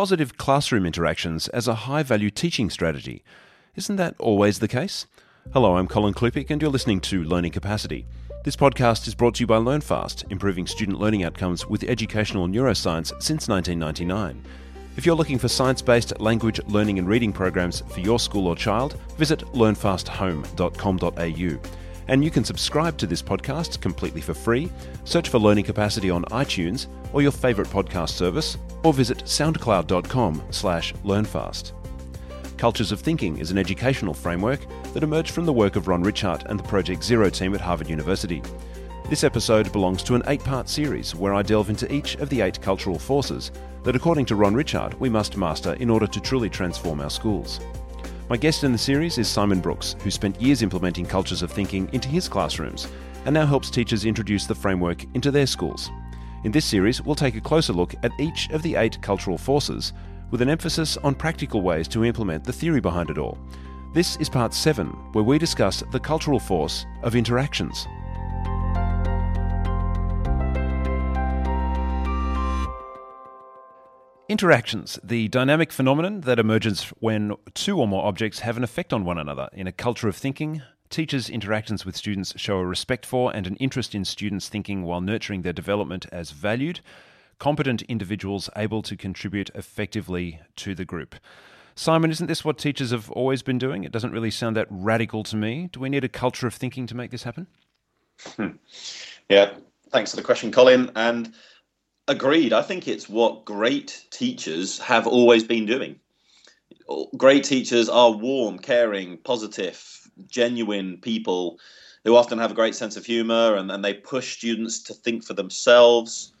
positive classroom interactions as a high value teaching strategy. Isn't that always the case? Hello, I'm Colin Klupiec, and you're listening to Learning Capacity. This podcast is brought to you by LearnFast, improving student learning outcomes with educational neuroscience since 1999. If you're looking for science based language learning and reading programs for your school or child, visit learnfasthome.com.au. And you can subscribe to this podcast completely for free. Search for Learning Capacity on iTunes or your favourite podcast service, or visit soundcloud.com slash learnfast. Cultures of Thinking is an educational framework that emerged from the work of Ron Ritchhart and the Project Zero team at Harvard University. This episode belongs to an eight part series where I delve into each of the eight cultural forces that, according to Ron Ritchhart, we must master in order to truly transform our schools. My guest in the series is Simon Brooks, who spent years implementing cultures of thinking into his classrooms and now helps teachers introduce the framework into their schools. In this series, we'll take a closer look at each of the eight cultural forces with an emphasis on practical ways to implement the theory behind it all. This is part 7, where we discuss the cultural force of interactions. Interactions, the dynamic phenomenon that emerges when two or more objects have an effect on one another. In a culture of thinking, teachers' interactions with students show a respect for and an interest in students' thinking while nurturing their development as valued, competent individuals able to contribute effectively to the group. Simon, isn't this what teachers have always been doing? It doesn't really sound that radical to me. Do we need a culture of thinking to make this happen? Hmm. Yeah, thanks for the question, Colin. And Agreed. I think it's what great teachers have always been doing. Great teachers are warm, caring, positive, genuine people who often have a great sense of humor and, and they push students to think for themselves.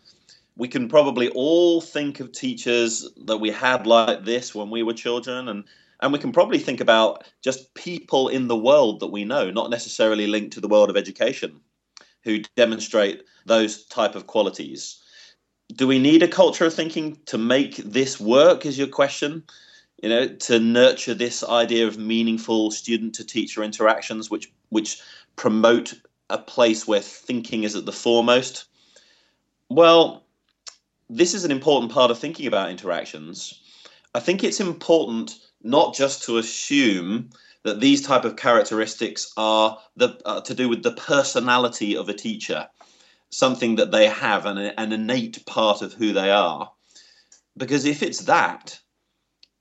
We can probably all think of teachers that we had like this when we were children and and we can probably think about just people in the world that we know, not necessarily linked to the world of education, who demonstrate those type of qualities do we need a culture of thinking to make this work? Is your question? You know, to nurture this idea of meaningful student to teacher interactions, which which promote a place where thinking is at the foremost. Well, this is an important part of thinking about interactions. I think it's important not just to assume that these type of characteristics are the, uh, to do with the personality of a teacher something that they have an, an innate part of who they are. Because if it's that,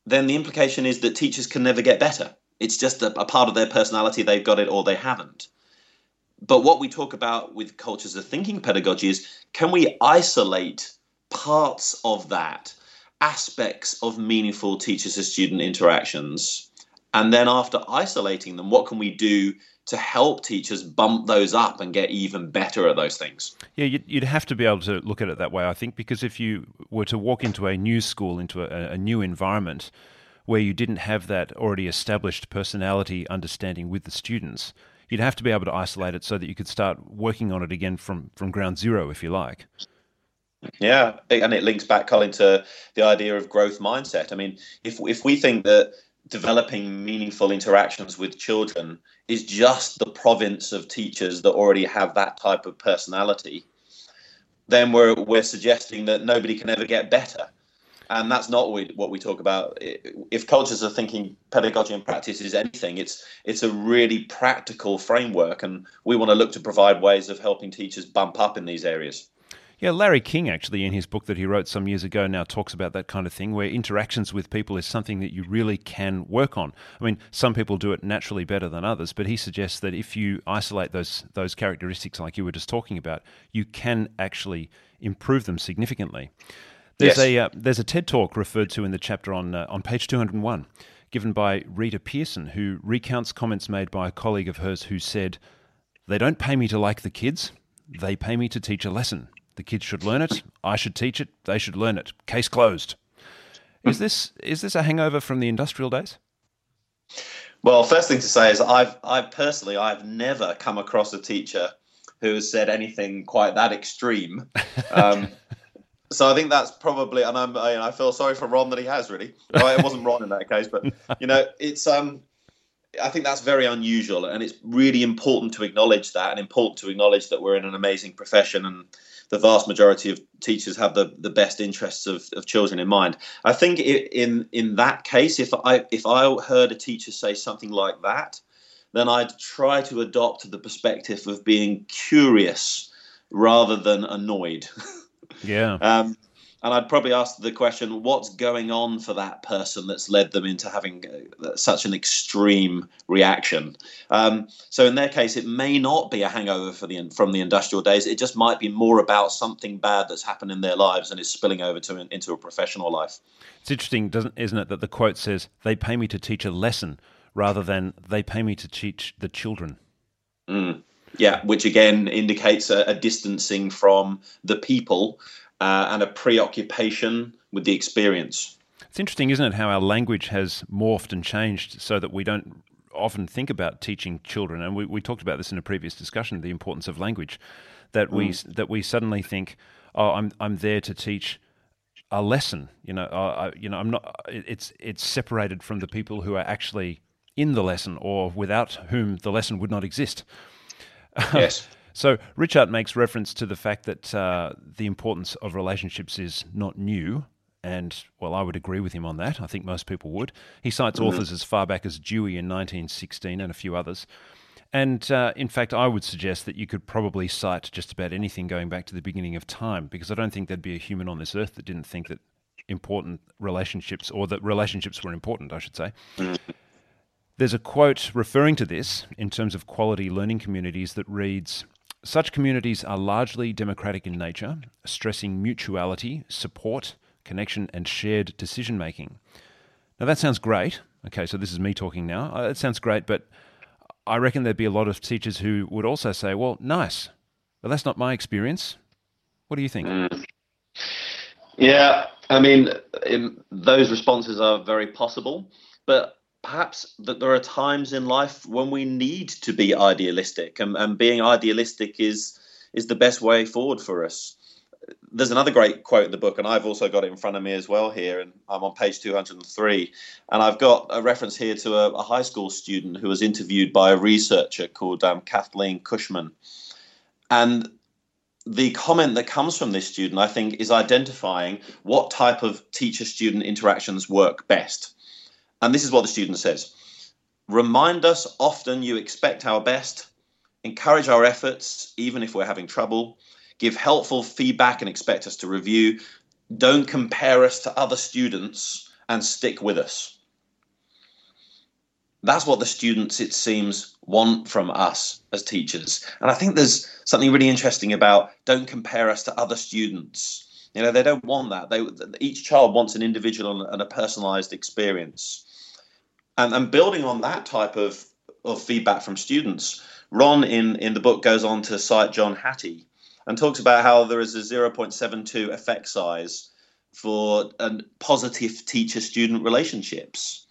then the implication is that teachers can never get better. It's just a, a part of their personality, they've got it or they haven't. But what we talk about with cultures of thinking pedagogy is can we isolate parts of that, aspects of meaningful teacher to student interactions? And then after isolating them, what can we do to help teachers bump those up and get even better at those things. Yeah, you'd have to be able to look at it that way, I think, because if you were to walk into a new school, into a, a new environment where you didn't have that already established personality understanding with the students, you'd have to be able to isolate it so that you could start working on it again from, from ground zero, if you like. Yeah, and it links back, Colin, to the idea of growth mindset. I mean, if if we think that developing meaningful interactions with children is just the province of teachers that already have that type of personality, then we're we're suggesting that nobody can ever get better, and that's not what we, what we talk about. If cultures are thinking, pedagogy, and practice is anything, it's it's a really practical framework, and we want to look to provide ways of helping teachers bump up in these areas. Yeah, Larry King actually, in his book that he wrote some years ago, now talks about that kind of thing, where interactions with people is something that you really can work on. I mean, some people do it naturally better than others, but he suggests that if you isolate those those characteristics, like you were just talking about, you can actually improve them significantly. There's yes. a uh, there's a TED talk referred to in the chapter on uh, on page 201, given by Rita Pierson, who recounts comments made by a colleague of hers who said, "They don't pay me to like the kids; they pay me to teach a lesson." The kids should learn it. I should teach it. They should learn it. Case closed. Is this is this a hangover from the industrial days? Well, first thing to say is I've I've personally I've never come across a teacher who has said anything quite that extreme. Um, so I think that's probably, and I'm, I, I feel sorry for Ron that he has really. Well, it wasn't Ron in that case, but you know, it's um, I think that's very unusual, and it's really important to acknowledge that, and important to acknowledge that we're in an amazing profession, and the vast majority of teachers have the, the best interests of, of children in mind. I think in in that case, if I if I heard a teacher say something like that, then I'd try to adopt the perspective of being curious rather than annoyed. Yeah. um, and I'd probably ask the question, what's going on for that person that's led them into having uh, such an extreme reaction? Um, so in their case, it may not be a hangover the, from the industrial days. It just might be more about something bad that's happened in their lives and is spilling over to into a professional life. It's interesting, doesn't isn't it, that the quote says, "They pay me to teach a lesson," rather than "They pay me to teach the children." Mm. Yeah, which again indicates a, a distancing from the people uh, and a preoccupation with the experience. It's interesting, isn't it, how our language has morphed and changed so that we don't often think about teaching children. And we, we talked about this in a previous discussion, the importance of language. That we mm. that we suddenly think, oh, I'm I'm there to teach a lesson. You know, uh, I, you know, I'm not. It's it's separated from the people who are actually in the lesson, or without whom the lesson would not exist. Yes. So Ritchhart makes reference to the fact that uh, the importance of relationships is not new. And, well, I would agree with him on that. I think most people would. He cites mm-hmm. authors as far back as Dewey in 1916 and a few others. And uh, in fact, I would suggest that you could probably cite just about anything going back to the beginning of time, because I don't think there'd be a human on this earth that didn't think that important relationships, or that relationships were important, I should say. Mm-hmm. There's a quote referring to this in terms of quality learning communities that reads such communities are largely democratic in nature, stressing mutuality, support, connection, and shared decision making. Now, that sounds great. Okay, so this is me talking now. Uh, that sounds great, but I reckon there'd be a lot of teachers who would also say, well, nice, but that's not my experience. What do you think? Mm. Yeah, I mean, those responses are very possible, but perhaps that there are times in life when we need to be idealistic and, and being idealistic is is the best way forward for us. There's another great quote in the book and i've also got it in front of me as well here and i'm on page 203 and i've got a reference here to a, a high school student who was interviewed by a researcher called um, kathleen cushman. And the comment that comes from this student i think is identifying what type of teacher student interactions work best and this is what the student says Remind us often you expect our best, encourage our efforts, even if we're having trouble, give helpful feedback and expect us to review. Don't compare us to other students and stick with us. That's what the students, it seems, want from us as teachers. And I think there's something really interesting about don't compare us to other students. You know, they don't want that. They, each child wants an individual and a personalized experience. And, and building on that type of, of feedback from students, Ron in, in the book goes on to cite John Hattie and talks about how there is a 0.72 effect size for uh, positive teacher student relationships.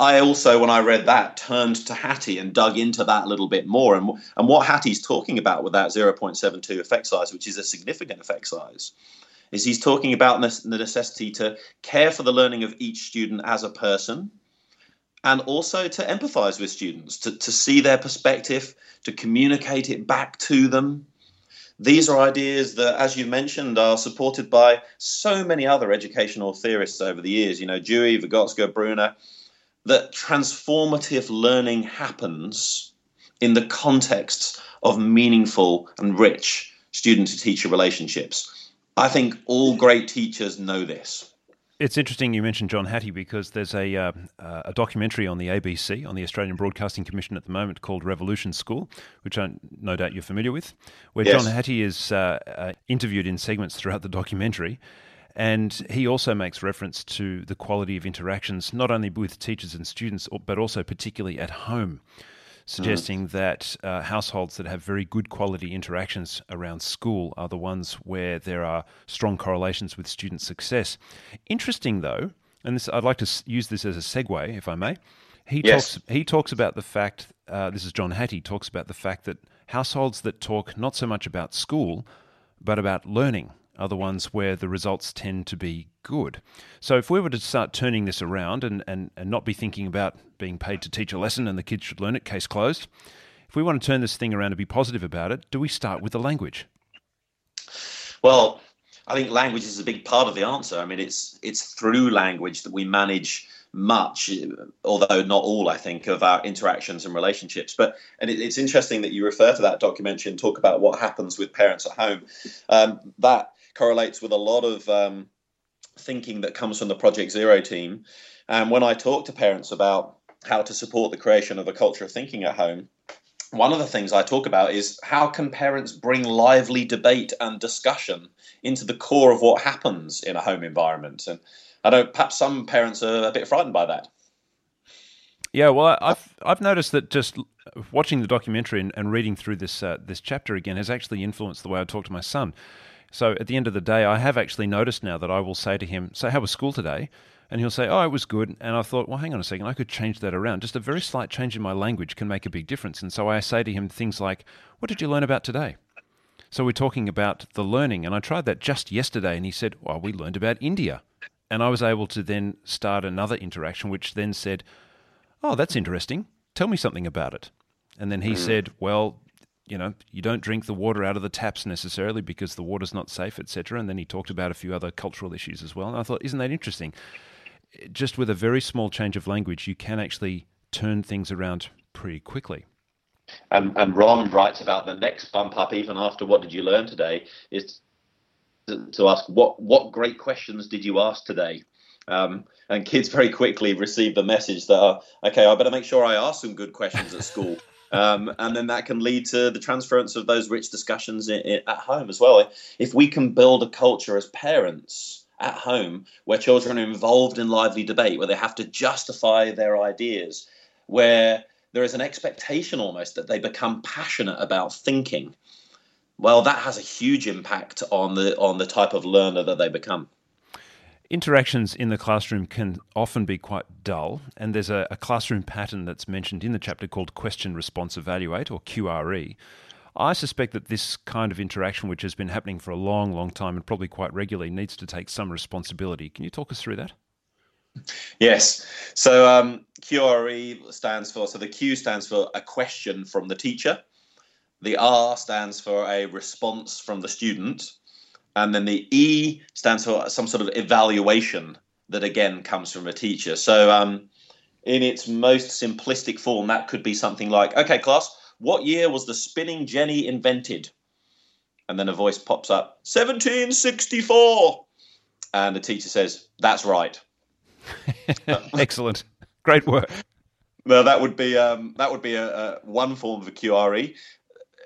I also, when I read that, turned to Hattie and dug into that a little bit more. And, and what Hattie's talking about with that 0.72 effect size, which is a significant effect size, is he's talking about the necessity to care for the learning of each student as a person, and also to empathize with students, to, to see their perspective, to communicate it back to them. These are ideas that, as you mentioned, are supported by so many other educational theorists over the years. You know, Dewey, Vygotsky, Bruner, that transformative learning happens in the context of meaningful and rich student to teacher relationships. I think all great teachers know this. It's interesting you mentioned John Hattie because there's a uh, a documentary on the ABC on the Australian Broadcasting Commission at the moment called Revolution School, which I no doubt you're familiar with, where yes. John Hattie is uh, uh, interviewed in segments throughout the documentary. And he also makes reference to the quality of interactions, not only with teachers and students, but also particularly at home suggesting mm. that uh, households that have very good quality interactions around school are the ones where there are strong correlations with student success. Interesting, though, and this, I'd like to use this as a segue, if I may. He yes. talks. He talks about the fact. Uh, this is John Hattie talks about the fact that households that talk not so much about school, but about learning are the ones where the results tend to be good. So if we were to start turning this around and, and, and not be thinking about being paid to teach a lesson and the kids should learn it, case closed, if we want to turn this thing around and be positive about it, do we start with the language? Well, I think language is a big part of the answer. I mean, it's it's through language that we manage much, although not all, I think, of our interactions and relationships. But and it, it's interesting that you refer to that documentary and talk about what happens with parents at home. Um, that correlates with a lot of um, thinking that comes from the Project Zero team. And when I talk to parents about how to support the creation of a culture of thinking at home, one of the things I talk about is how can parents bring lively debate and discussion into the core of what happens in a home environment? And I know perhaps some parents are a bit frightened by that. Yeah, well, I've I've noticed that just watching the documentary and, and reading through this uh, this chapter again has actually influenced the way I talk to my son. So at the end of the day, I have actually noticed now that I will say to him, "So how was school today?" And he'll say, "Oh, it was good." And I thought, "Well, hang on a second, I could change that around. Just a very slight change in my language can make a big difference." And so I say to him things like, "What did you learn about today?" So we're talking about the learning, and I tried that just yesterday, and he said, "Well, we learned about India." And I was able to then start another interaction, which then said, "Oh, that's interesting. Tell me something about it." And then he mm. said, "Well, you know, you don't drink the water out of the taps necessarily because the water's not safe, etc. And then he talked about a few other cultural issues as well. And I thought, isn't that interesting? Just with a very small change of language, you can actually turn things around pretty quickly. And, and Ron writes about the next bump up, even after what did you learn today, is to ask what what great questions did you ask today? Um, and kids very quickly receive the message that, uh, okay, I better make sure I ask some good questions at school. Um, and then that can lead to the transference of those rich discussions in, in, at home as well. If we can build a culture as parents at home where children are involved in lively debate, where they have to justify their ideas, where there is an expectation almost that they become passionate about thinking, well, that has a huge impact on the on the type of learner that they become. Interactions in the classroom can often be quite dull, and there's a, a, classroom pattern that's mentioned in the chapter called Question Response Evaluate, or QRE. I suspect that this kind of interaction, which has been happening for a long, long time and probably quite regularly, needs to take some responsibility. Can you talk us through that? Yes. So um, QRE stands for, so the Q stands for a question from the teacher, the R stands for a response from the student, and then the E stands for some sort of evaluation that again comes from a teacher. So, um, in its most simplistic form, that could be something like, "Okay, class, what year was the spinning jenny invented?" And then a voice pops up, "1764," and the teacher says, "That's right." Excellent, great work. Well, that would be um, that would be a, a, one form of a QRE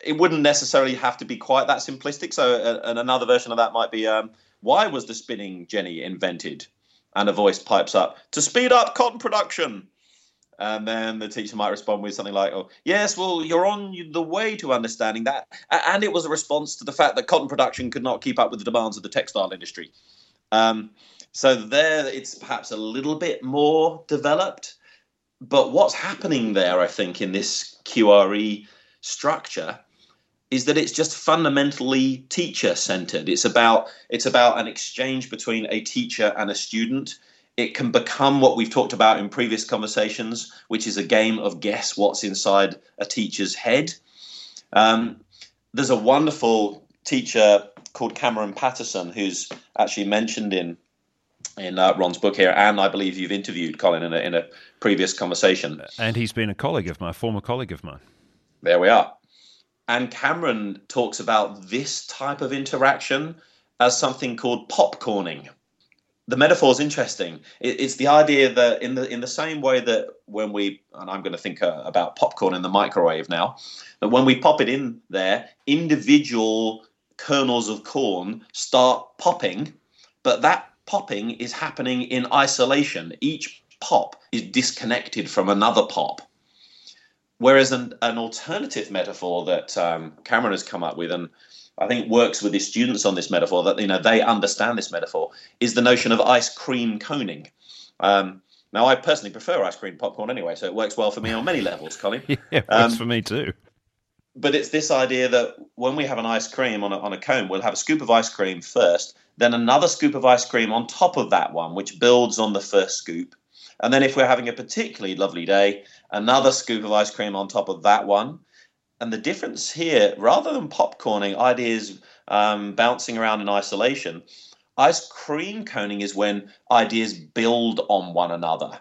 it wouldn't necessarily have to be quite that simplistic. So, uh, and another version of that might be, um, why was the spinning jenny invented? And a voice pipes up to speed up cotton production. And then the teacher might respond with something like, "Oh, yes, well, you're on the way to understanding that." And it was a response to the fact that cotton production could not keep up with the demands of the textile industry. Um, so there, it's perhaps a little bit more developed. But what's happening there, I think, in this QRE structure is that it's just fundamentally teacher centered. It's about it's about an exchange between a teacher and a student. It can become what we've talked about in previous conversations, which is a game of guess what's inside a teacher's head. Um, there's a wonderful teacher called Cameron Paterson who's actually mentioned in in uh, Ron's book here, and I believe you've interviewed Colin in a, in a previous conversation. And he's been a colleague of mine, former colleague of mine. There we are. And Cameron talks about this type of interaction as something called popcorning. The metaphor is interesting. it's the idea that in the in the same way that when we and I'm going to think uh, about popcorn in the microwave now, that when we pop it in there, individual kernels of corn start popping, but that popping is happening in isolation. Each pop is disconnected from another pop. Whereas an, an alternative metaphor that um, Cameron has come up with, and I think works with his students on this metaphor, that you know they understand this metaphor, is the notion of ice cream coning. Um, now, I personally prefer ice cream popcorn anyway, so it works well for me on many levels, Colin. yeah, it works um, for me too. But it's this idea that when we have an ice cream on a, on a cone, we'll have a scoop of ice cream first, then another scoop of ice cream on top of that one, which builds on the first scoop. And then if we're having a particularly lovely day, another scoop of ice cream on top of that one. And the difference here, rather than popcorning, ideas um, bouncing around in isolation. Ice cream coning is when ideas build on one another.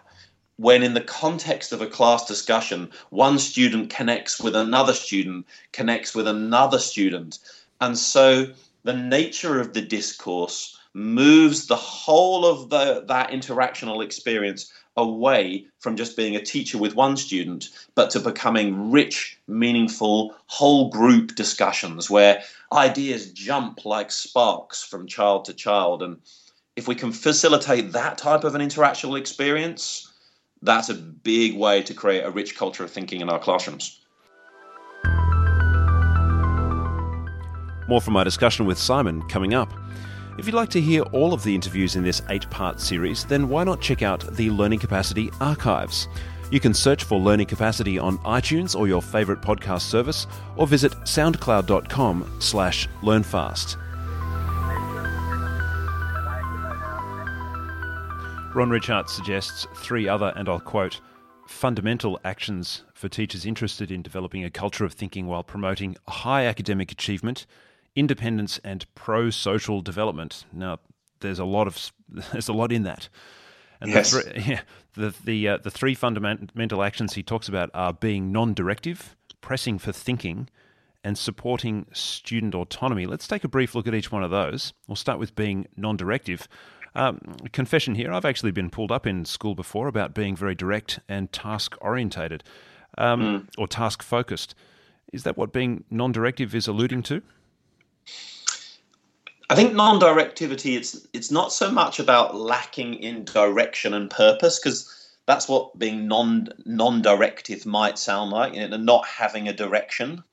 When, in the context of a class discussion, one student connects with another student, connects with another student. And so the nature of the discourse moves the whole of the, that interactional experience away from just being a teacher with one student, but to becoming rich, meaningful, whole group discussions where ideas jump like sparks from child to child. And if we can facilitate that type of an interactional experience, that's a big way to create a rich culture of thinking in our classrooms. More from my discussion with Simon coming up. If you'd like to hear all of the interviews in this eight part series, then why not check out the Learning Capacity archives? You can search for Learning Capacity on iTunes or your favourite podcast service, or visit soundcloud.com slash learnfast. Ron Ritchhart suggests three other, and I'll quote, fundamental actions for teachers interested in developing a culture of thinking while promoting high academic achievement – independence and pro-social development. Now, there's a lot of there's a lot in that. And yes. the, three, yeah, the the uh, the three fundamental actions he talks about are being non-directive, pressing for thinking, and supporting student autonomy. Let's take a brief look at each one of those. We'll start with being non-directive. Um, confession here: I've actually been pulled up in school before about being very direct and task-orientated, um, mm. or task-focused. Is that what being non-directive is alluding to? I think non-directivity it's it's not so much about lacking in direction and purpose because that's what being non non-directive might sound like and not having a direction.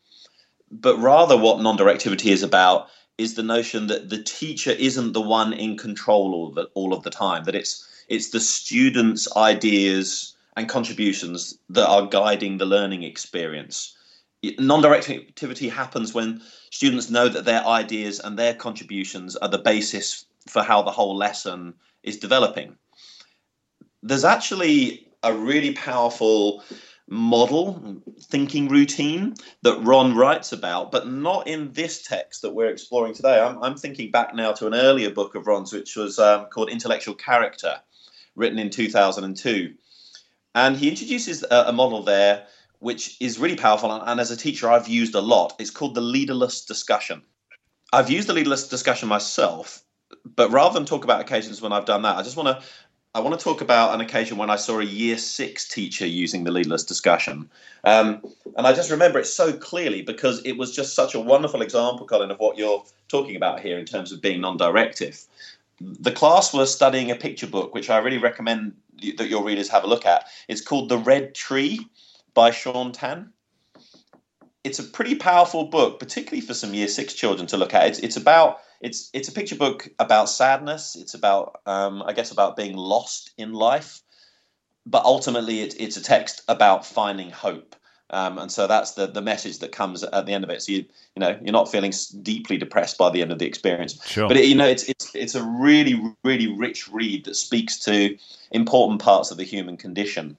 But rather what non-directivity is about is the notion that the teacher isn't the one in control all of the, all of the time that it's it's the students ideas and contributions that are guiding the learning experience non-directivity happens when students know that their ideas and their contributions are the basis for how the whole lesson is developing. There's actually a really powerful model thinking routine that Ron writes about, but not in this text that we're exploring today. I'm, I'm thinking back now to an earlier book of Ron's, which was um, called Intellectual Character, written in 2002. And he introduces a, a model there which is really powerful. And, and as a teacher, I've used a lot. It's called the leaderless discussion. I've used the leaderless discussion myself, but rather than talk about occasions when I've done that, I just want to I want to talk about an occasion when I saw a year six teacher using the leaderless discussion. Um, and I just remember it so clearly because it was just such a wonderful example, Colin, of what you're talking about here in terms of being non directive. The class was studying a picture book, which I really recommend that your readers have a look at. It's called The Red Tree by Shaun Tan. It's a pretty powerful book, particularly for some year six children to look at. It's, it's about it's it's a picture book about sadness. It's about um, I guess about being lost in life, but ultimately it, it's a text about finding hope. Um, and so that's the the message that comes at the end of it. So you you know you're not feeling deeply depressed by the end of the experience. Sure. But it, you know it's it's it's a really really rich read that speaks to important parts of the human condition.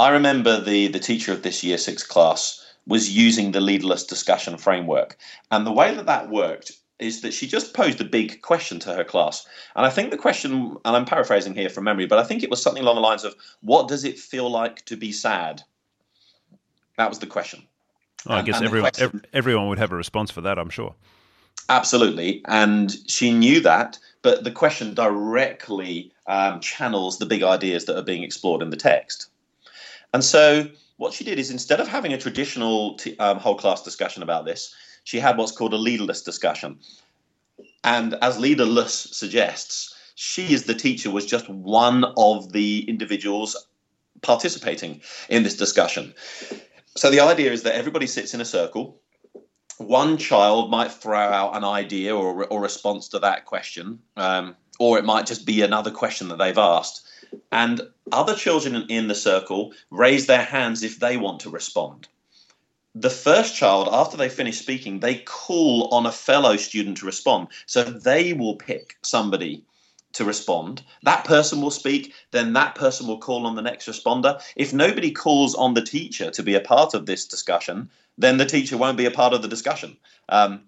I remember the, the teacher of this year six class was using the leaderless discussion framework. And the way that that worked is that she just posed a big question to her class. And I think the question, and I'm paraphrasing here from memory, but I think it was something along the lines of, What does it feel like to be sad? That was the question. Oh, I guess and everyone, question, everyone would have a response for that, I'm sure. Absolutely. And she knew that, but the question directly um, channels the big ideas that are being explored in the text. And so what she did is instead of having a traditional t- um, whole class discussion about this, she had what's called a leaderless discussion. And as leaderless suggests, she as the teacher was just one of the individuals participating in this discussion. So the idea is that everybody sits in a circle. One child might throw out an idea or, or response to that question, um, or it might just be another question that they've asked and other children in the circle raise their hands if they want to respond. The first child, after they finish speaking, they call on a fellow student to respond. So they will pick somebody to respond. That person will speak, then that person will call on the next responder. If nobody calls on the teacher to be a part of this discussion, then the teacher won't be a part of the discussion. Um,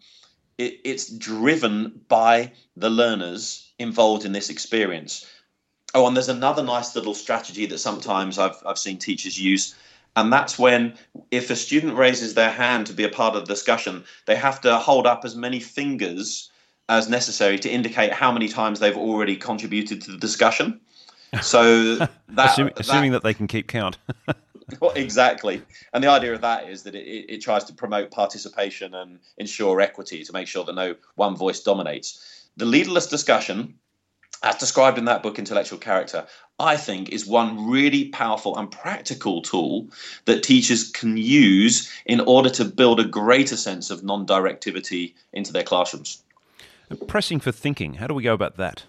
it, it's driven by the learners involved in this experience. Oh, and there's another nice little strategy that sometimes I've, I've seen teachers use. And that's when, if a student raises their hand to be a part of the discussion, they have to hold up as many fingers as necessary to indicate how many times they've already contributed to the discussion. So that, assuming, assuming that, that they can keep count. well, exactly. And the idea of that is that it, it, tries to promote participation and ensure equity to make sure that no one voice dominates. The leaderless discussion, as described in that book, Intellectual Character, I think is one really powerful and practical tool that teachers can use in order to build a greater sense of non directivity into their classrooms. Pressing for thinking, how do we go about that?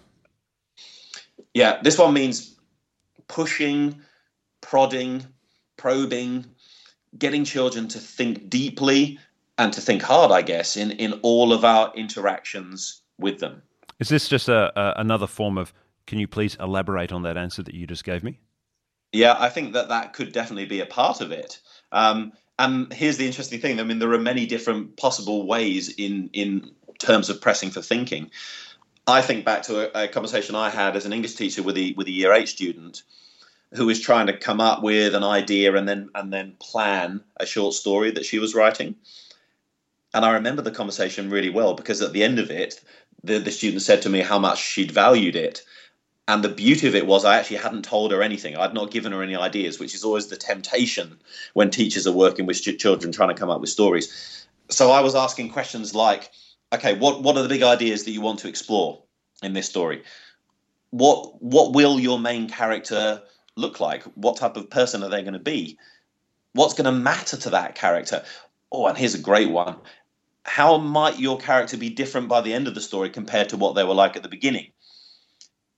Yeah, this one means pushing, prodding, probing, getting children to think deeply and to think hard, I guess, in, in all of our interactions with them. Is this just a, a, another form of? Can you please elaborate on that answer that you just gave me? Yeah, I think that that could definitely be a part of it. Um, and here's the interesting thing: I mean, there are many different possible ways in in terms of pressing for thinking. I think back to a, a conversation I had as an English teacher with a with a year eight student who was trying to come up with an idea and then and then plan a short story that she was writing. And I remember the conversation really well because at the end of it, the, the student said to me how much she'd valued it. And the beauty of it was I actually hadn't told her anything. I'd not given her any ideas, which is always the temptation when teachers are working with children trying to come up with stories. So I was asking questions like, okay, what, what are the big ideas that you want to explore in this story? What what will your main character look like? What type of person are they going to be? What's going to matter to that character? Oh, and here's a great one. How might your character be different by the end of the story compared to what they were like at the beginning?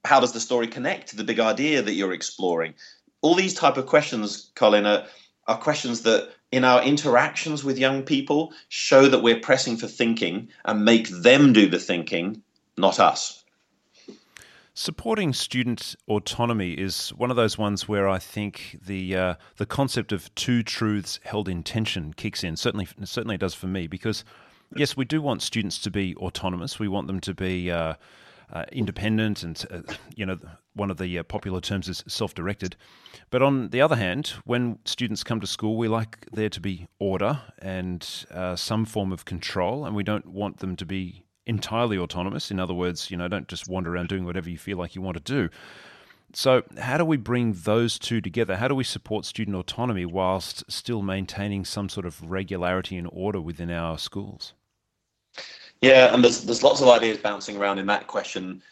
How does the story connect to the big idea that you're exploring? All these type of questions, Colin, are, are questions that in our interactions with young people show that we're pressing for thinking and make them do the thinking, not us. Supporting student autonomy is one of those ones where I think the uh, the concept of two truths held in tension kicks in. Certainly, certainly does for me because yes, we do want students to be autonomous. We want them to be uh, uh, independent, and uh, you know, one of the uh, popular terms is self-directed. But on the other hand, when students come to school, we like there to be order and uh, some form of control, and we don't want them to be entirely autonomous. In other words, you know, don't just wander around doing whatever you feel like you want to do. So, how do we bring those two together? How do we support student autonomy whilst still maintaining some sort of regularity and order within our schools? Yeah, and there's there's lots of ideas bouncing around in that question.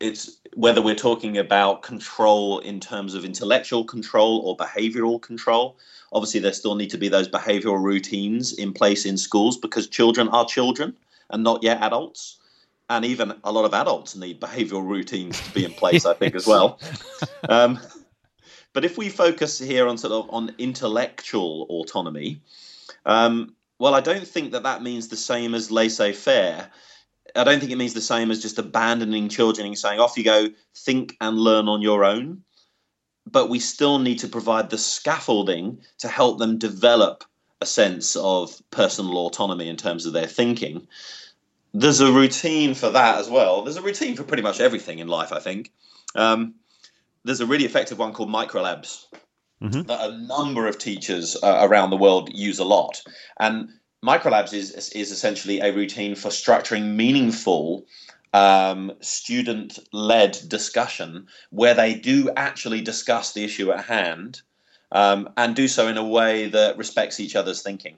It's whether we're talking about control in terms of intellectual control or behavioral control. Obviously, there still need to be those behavioral routines in place in schools because children are children and not yet adults. And even a lot of adults need behavioral routines to be in place, I think, as well. Um, but if we focus here on sort of on intellectual autonomy, um, well, I don't think that that means the same as laissez-faire. I don't think it means the same as just abandoning children and saying, off you go, think and learn on your own. But we still need to provide the scaffolding to help them develop a sense of personal autonomy in terms of their thinking there's a routine for that as well. There's a routine for pretty much everything in life, I think. Um, there's a really effective one called Microlabs mm-hmm. that a number of teachers uh, around the world use a lot. And Microlabs is, is essentially a routine for structuring meaningful um, student led discussion where they do actually discuss the issue at hand um, and do so in a way that respects each other's thinking.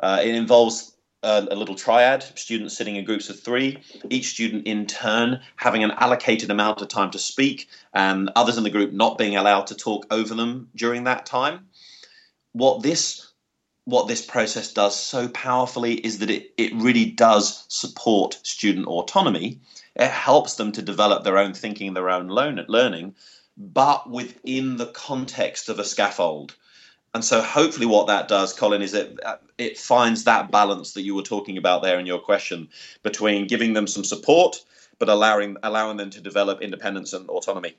Uh, it involves a, a, little triad, students sitting in groups of three, each student in turn having an allocated amount of time to speak, and others in the group not being allowed to talk over them during that time. What this what this process does so powerfully is that it, it really does support student autonomy. It helps them to develop their own thinking, their own learning, but within the context of a scaffold and so hopefully what that does colin is it uh, it finds that balance that you were talking about there in your question between giving them some support but allowing allowing them to develop independence and autonomy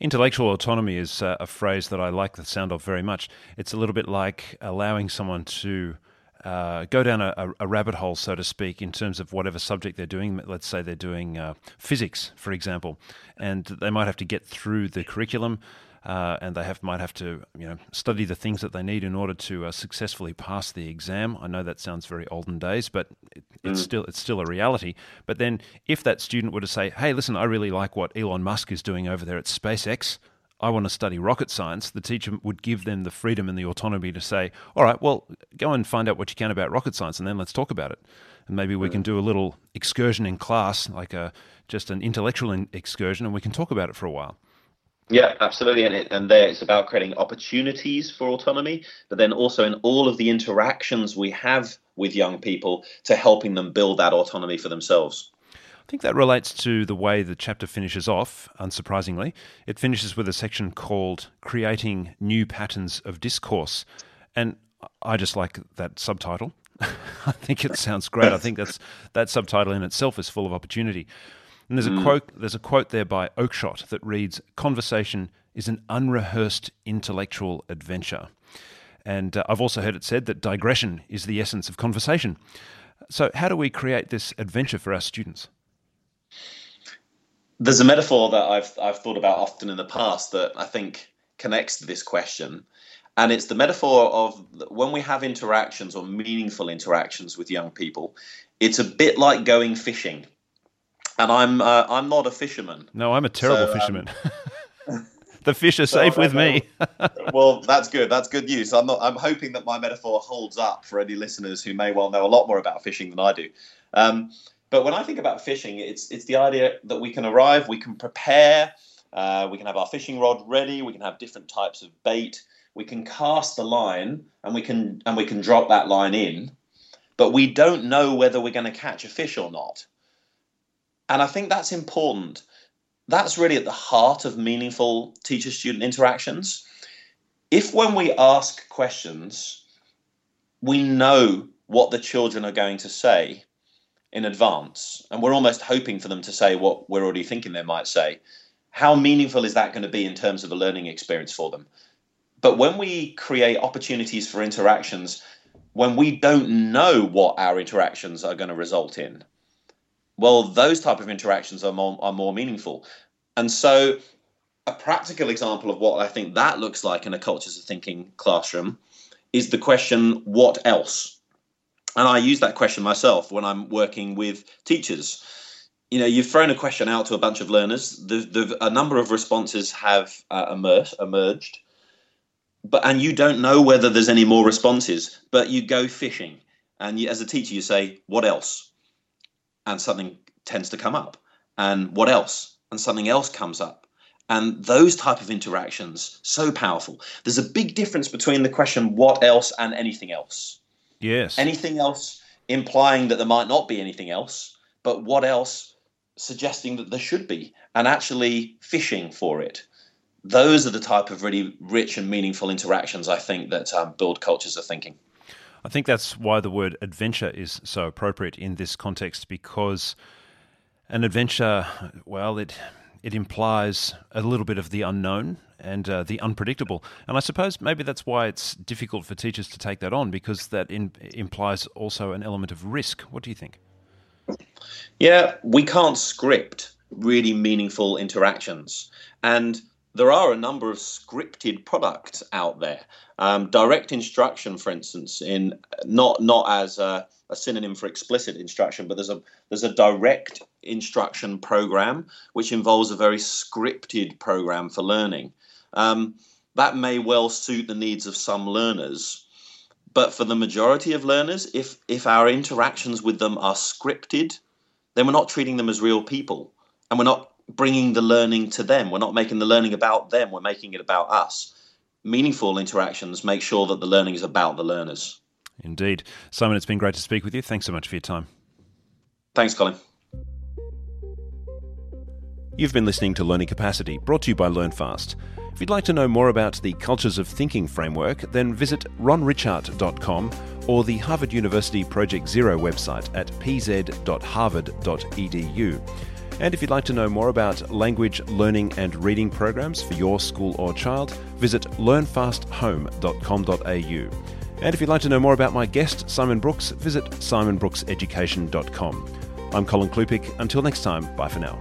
Intellectual autonomy is uh, a phrase that I like the sound of very much. It's a little bit like allowing someone to uh, go down a, a, rabbit hole, so to speak, in terms of whatever subject they're doing. Let's say they're doing uh, physics, for example, and they might have to get through the curriculum. Uh, and they have might have to you know study the things that they need in order to uh, successfully pass the exam. I know that sounds very olden days, but it, it's mm. still it's still a reality. But then, if that student were to say, "Hey, listen, I really like what Elon Musk is doing over there at SpaceX," I want to study rocket science, the teacher would give them the freedom and the autonomy to say, all right, well, go and find out what you can about rocket science and then let's talk about it. And maybe we can mm. do a little excursion in class, like a, just an intellectual excursion, and we can talk about it for a while. Yeah, absolutely. And, it, and there it's about creating opportunities for autonomy, but then also in all of the interactions we have with young people to helping them build that autonomy for themselves. I think that relates to the way the chapter finishes off, unsurprisingly. It finishes with a section called Creating New Patterns of Discourse. And I just like that subtitle. I think it sounds great. I think that's that subtitle in itself is full of opportunity. And there's a mm. quote there's a quote there by Oakeshott that reads conversation is an unrehearsed intellectual adventure. And uh, I've also heard it said that digression is the essence of conversation. So how do we create this adventure for our students? There's a metaphor that I've I've thought about often in the past that I think connects to this question, and it's the metaphor of when we have interactions or meaningful interactions with young people. It's a bit like going fishing, and I'm uh, I'm not a fisherman. No, I'm a terrible so, um, fisherman. the fish are safe with me. well, that's good. That's good news. I'm not. I'm hoping that my metaphor holds up for any listeners who may well know a lot more about fishing than I do. Um, but when I think about fishing, it's it's the idea that we can arrive, we can prepare, uh, we can have our fishing rod ready, we can have different types of bait, we can cast the line, and we can and we can drop that line in, but we don't know whether we're going to catch a fish or not. And I think that's important. That's really at the heart of meaningful teacher-student interactions. If when we ask questions, we know what the children are going to say in advance, and we're almost hoping for them to say what we're already thinking they might say. How meaningful is that going to be in terms of a learning experience for them? But when we create opportunities for interactions, when we don't know what our interactions are going to result in, well, those type of interactions are more, are more meaningful. And so, a practical example of what I think that looks like in a cultures of thinking classroom is the question, what else? And I use that question myself when I'm working with teachers. You know, you've thrown a question out to a bunch of learners. The, the, a number of responses have uh, emerged, emerged, but and you don't know whether there's any more responses. But you go fishing, and you, as a teacher, you say, "What else?" And something tends to come up, and what else? And something else comes up, and those type of interactions so powerful. There's a big difference between the question "What else?" and anything else Yes. Anything else implying that there might not be anything else, but what else suggesting that there should be, and actually fishing for it. Those are the type of really rich and meaningful interactions I think that um, build cultures of thinking. I think that's why the word adventure is so appropriate in this context because an adventure, well, it it implies a little bit of the unknown and uh, the unpredictable. And I suppose maybe that's why it's difficult for teachers to take that on because that in, implies also an element of risk. What do you think? Yeah, we can't script really meaningful interactions. And there are a number of scripted products out there. Um, direct instruction, for instance, in not not as a, a, synonym for explicit instruction, but there's a there's a direct instruction program which involves a very scripted program for learning. Um, that may well suit the needs of some learners, but for the majority of learners, if if our interactions with them are scripted, then we're not treating them as real people, and we're not bringing the learning to them. We're not making the learning about them. We're making it about us. Meaningful interactions make sure that the learning is about the learners. Indeed. Simon, it's been great to speak with you. Thanks so much for your time. Thanks, Colin. You've been listening to Learning Capacity, brought to you by LearnFast. If you'd like to know more about the Cultures of Thinking framework, then visit ronritchhart.com or the Harvard University Project Zero website at pz.harvard.edu. And if you'd like to know more about language learning and reading programs for your school or child, visit learnfasthome.com.au. And if you'd like to know more about my guest, Simon Brooks, visit simonbrookseducation.com. I'm Colin Klupiec. Until next time, bye for now.